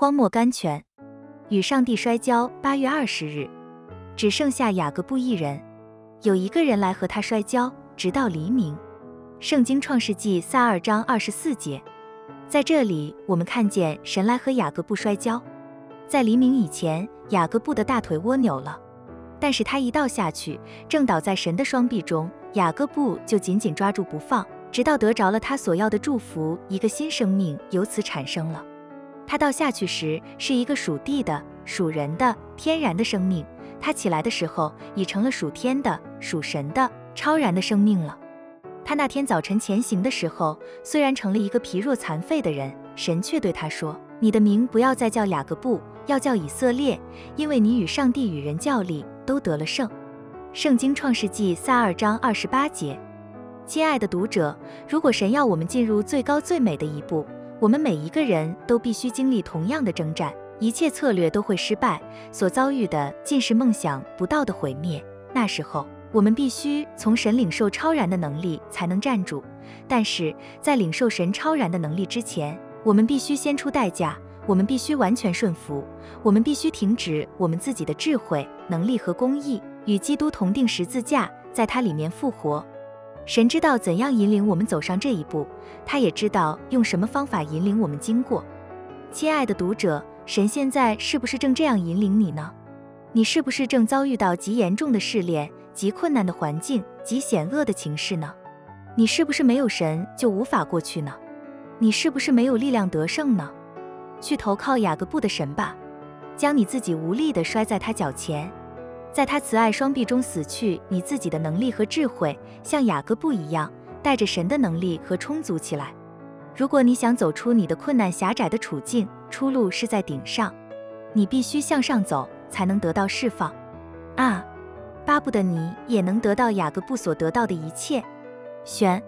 荒漠甘泉，与上帝摔跤。八月二十日，只剩下雅各布一人，有一个人来和他摔跤，直到黎明。圣经创世纪三二章二十四节，在这里我们看见神来和雅各布摔跤。在黎明以前，雅各布的大腿蜗扭了，但是他一倒下去，正倒在神的双臂中，雅各布就紧紧抓住不放，直到得着了他所要的祝福，一个新生命由此产生了。他倒下去时是一个属地的、属人的、天然的生命，他起来的时候已成了属天的、属神的、超然的生命了。他那天早晨前行的时候，虽然成了一个疲弱残废的人，神却对他说：“你的名不要再叫雅各布。”要叫以色列，因为你与上帝与人较力，都得了胜。圣经创世纪三二章二十八节。亲爱的读者，如果神要我们进入最高最美的一步，我们每一个人都必须经历同样的征战，一切策略都会失败，所遭遇的尽是梦想不到的毁灭。那时候，我们必须从神领受超然的能力才能站住。但是在领受神超然的能力之前，我们必须先出代价。我们必须完全顺服，我们必须停止我们自己的智慧、能力和公义，与基督同定十字架，在它里面复活。神知道怎样引领我们走上这一步，他也知道用什么方法引领我们经过。亲爱的读者，神现在是不是正这样引领你呢？你是不是正遭遇到极严重的试炼、极困难的环境、极险恶的情势呢？你是不是没有神就无法过去呢？你是不是没有力量得胜呢？去投靠雅各布的神吧，将你自己无力的摔在他脚前，在他慈爱双臂中死去。你自己的能力和智慧像雅各布一样，带着神的能力和充足起来。如果你想走出你的困难狭窄的处境，出路是在顶上，你必须向上走，才能得到释放。啊，巴不得你也能得到雅各布所得到的一切。选。